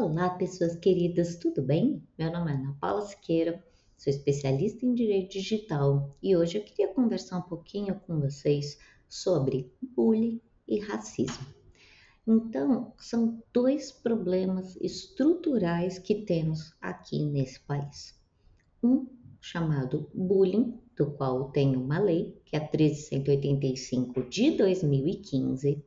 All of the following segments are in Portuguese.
Olá, pessoas queridas, tudo bem? Meu nome é Ana Paula Siqueira, sou especialista em direito digital e hoje eu queria conversar um pouquinho com vocês sobre bullying e racismo. Então, são dois problemas estruturais que temos aqui nesse país. Um chamado bullying, do qual tem uma lei, que é a 1385 de 2015,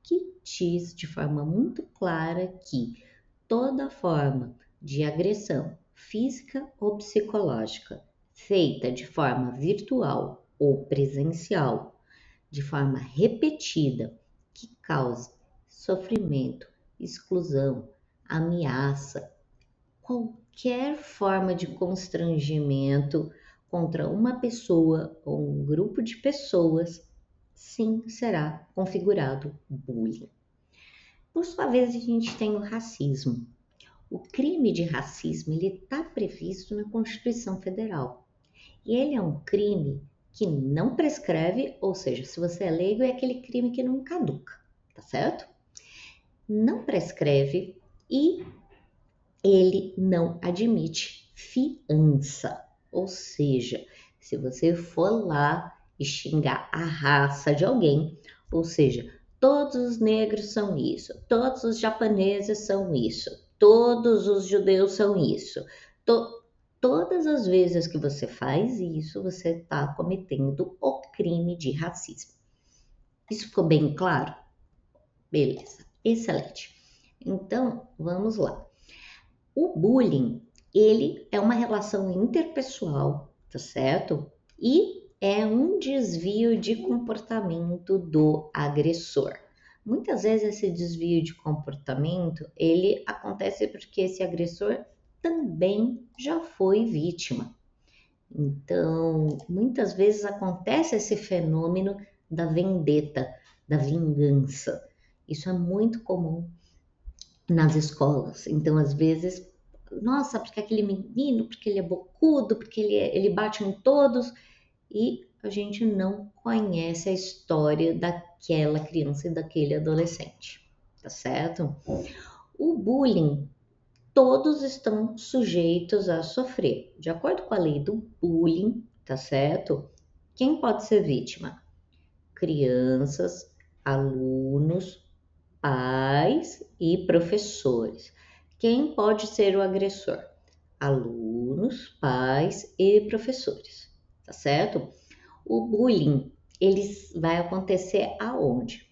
que diz de forma muito clara que toda forma de agressão física ou psicológica feita de forma virtual ou presencial, de forma repetida, que cause sofrimento, exclusão, ameaça, qualquer forma de constrangimento contra uma pessoa ou um grupo de pessoas, sim será configurado bullying. Por sua vez, a gente tem o racismo. O crime de racismo ele está previsto na Constituição Federal. E ele é um crime que não prescreve, ou seja, se você é leigo, é aquele crime que não caduca, tá certo? Não prescreve e ele não admite fiança. Ou seja, se você for lá e xingar a raça de alguém, ou seja, todos os negros são isso, todos os japoneses são isso, todos os judeus são isso. To todas as vezes que você faz isso, você está cometendo o crime de racismo. Isso ficou bem claro? Beleza, excelente. Então, vamos lá. O bullying, ele é uma relação interpessoal, tá certo? E é um desvio de comportamento do agressor. Muitas vezes esse desvio de comportamento, ele acontece porque esse agressor também já foi vítima. Então, muitas vezes acontece esse fenômeno da vendetta, da vingança. Isso é muito comum nas escolas. Então, às vezes, nossa, porque aquele menino, porque ele é bocudo, porque ele, é, ele bate em todos, e a gente não conhece a história daquela criança e daquele adolescente, tá certo? O bullying, todos estão sujeitos a sofrer. De acordo com a lei do bullying, tá certo? Quem pode ser vítima? Crianças, alunos, pais e professores. Quem pode ser o agressor? Alunos, pais e professores, tá certo? O bullying, ele vai acontecer aonde?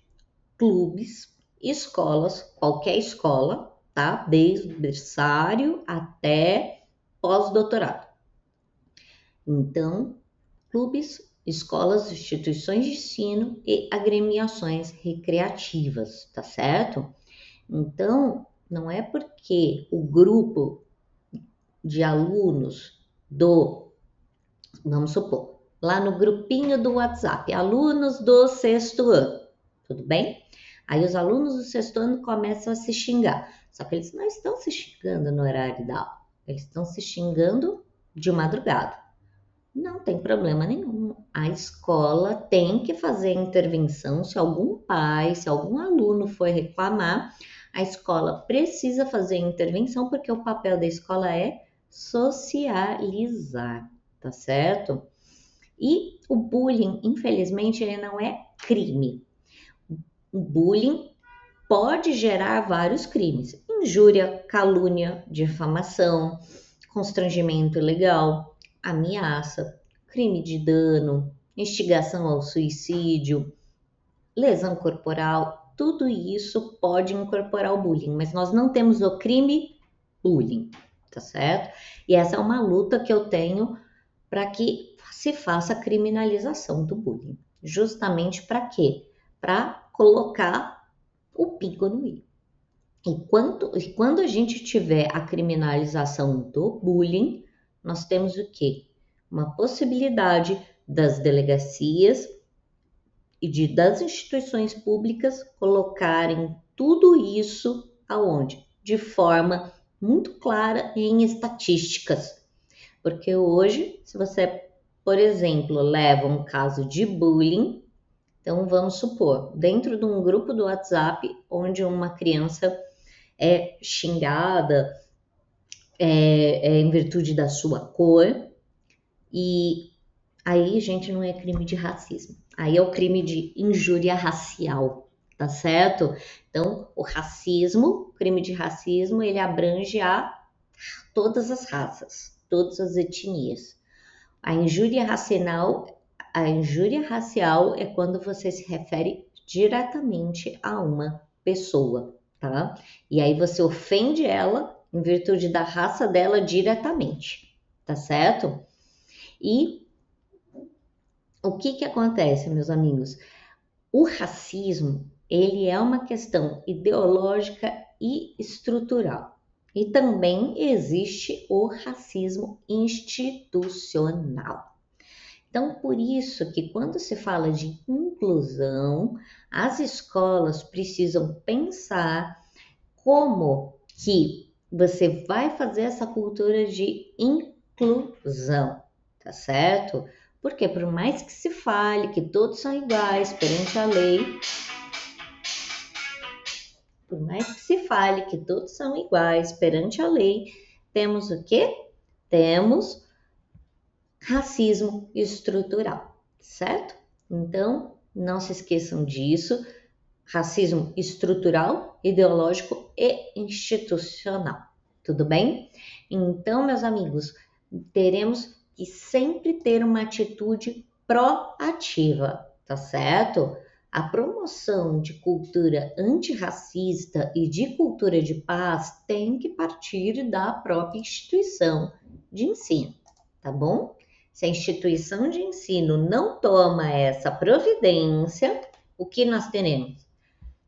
Clubes, escolas, qualquer escola, tá? Desde o berçário até pós-doutorado. Então, clubes, escolas, instituições de ensino e agremiações recreativas, tá certo? Então, não é porque o grupo de alunos do, vamos supor, lá no grupinho do WhatsApp, alunos do sexto ano, tudo bem? Aí os alunos do sexto ano começam a se xingar, só que eles não estão se xingando no horário da aula, eles estão se xingando de madrugada. Não tem problema nenhum. A escola tem que fazer intervenção se algum pai, se algum aluno for reclamar, a escola precisa fazer intervenção porque o papel da escola é socializar, tá certo? E o bullying, infelizmente, ele não é crime. O bullying pode gerar vários crimes: injúria, calúnia, difamação, constrangimento ilegal, ameaça, crime de dano, instigação ao suicídio, lesão corporal, tudo isso pode incorporar o bullying, mas nós não temos o crime bullying, tá certo? E essa é uma luta que eu tenho para que se faça a criminalização do bullying. Justamente para quê? Para colocar o pico no i. E quando, e quando a gente tiver a criminalização do bullying, nós temos o quê? Uma possibilidade das delegacias e de das instituições públicas colocarem tudo isso aonde? De forma muito clara em estatísticas. Porque hoje, se você, por exemplo, leva um caso de bullying, então vamos supor, dentro de um grupo do WhatsApp onde uma criança é xingada é, é em virtude da sua cor, e aí, gente, não é crime de racismo. Aí é o crime de injúria racial, tá certo? Então, o racismo, crime de racismo, ele abrange a todas as raças, todas as etnias. A injúria racial, a injúria racial é quando você se refere diretamente a uma pessoa, tá? E aí você ofende ela em virtude da raça dela diretamente, tá certo? E o que que acontece, meus amigos? O racismo, ele é uma questão ideológica e estrutural. E também existe o racismo institucional. Então, por isso que quando se fala de inclusão, as escolas precisam pensar como que você vai fazer essa cultura de inclusão, tá certo? Porque por mais que se fale que todos são iguais perante a lei, por mais que se fale que todos são iguais perante a lei, temos o quê? Temos racismo estrutural, certo? Então, não se esqueçam disso. Racismo estrutural, ideológico e institucional. Tudo bem? Então, meus amigos, teremos que sempre ter uma atitude proativa, tá certo? A promoção de cultura antirracista e de cultura de paz tem que partir da própria instituição de ensino, tá bom? Se a instituição de ensino não toma essa providência, o que nós teremos?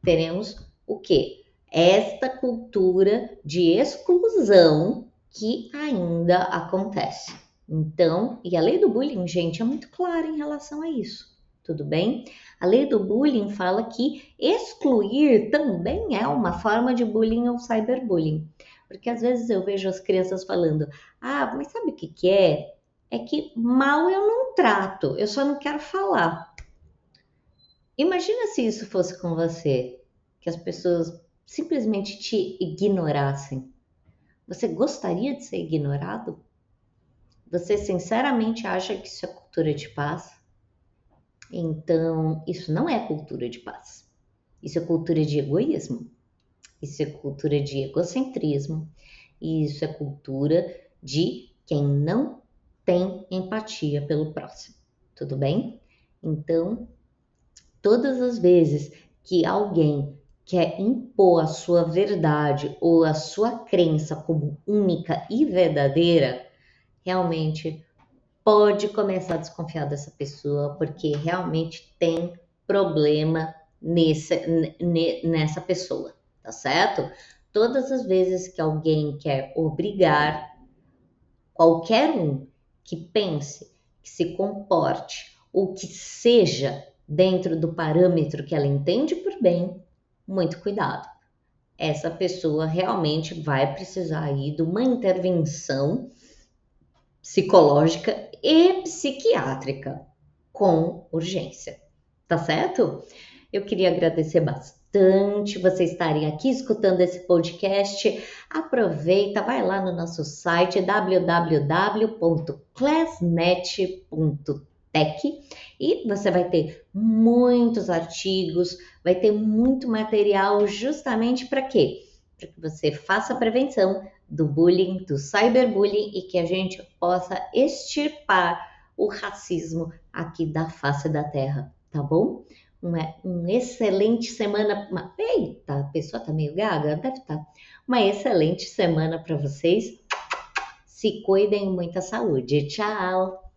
Teremos o quê? Esta cultura de exclusão que ainda acontece. Então, e a lei do bullying, gente, é muito clara em relação a isso. Tudo bem? A lei do bullying fala que excluir também é uma forma de bullying ou cyberbullying. Porque às vezes eu vejo as crianças falando: "Ah, mas sabe o que que é? é que mal eu não trato, eu só não quero falar. Imagina se isso fosse com você, que as pessoas simplesmente te ignorassem. Você gostaria de ser ignorado? Você sinceramente acha que isso é cultura de paz? Então, isso não é cultura de paz. Isso é cultura de egoísmo. Isso é cultura de egocentrismo. Isso é cultura de quem não tem empatia pelo próximo, tudo bem? Então, todas as vezes que alguém quer impor a sua verdade ou a sua crença como única e verdadeira, realmente pode começar a desconfiar dessa pessoa, porque realmente tem problema nesse, nessa pessoa, tá certo? Todas as vezes que alguém quer obrigar qualquer um que pense, que se comporte ou que seja dentro do parâmetro que ela entende por bem, muito cuidado. Essa pessoa realmente vai precisar aí de uma intervenção psicológica e psiquiátrica com urgência. Tá certo? Eu queria agradecer bastante bastante você estarem aqui escutando esse podcast. Aproveita, vai lá no nosso site www.classnet.tech e você vai ter muitos artigos, vai ter muito material justamente para quê? Para que você faça a prevenção do bullying, do cyberbullying e que a gente possa extirpar o racismo aqui da face da Terra, tá bom? uma, uma excelente semana. Uma, eita, a pessoa tá meio gaga? Deve estar. Tá. Uma excelente semana para vocês. Se cuidem, muita saúde. Tchau!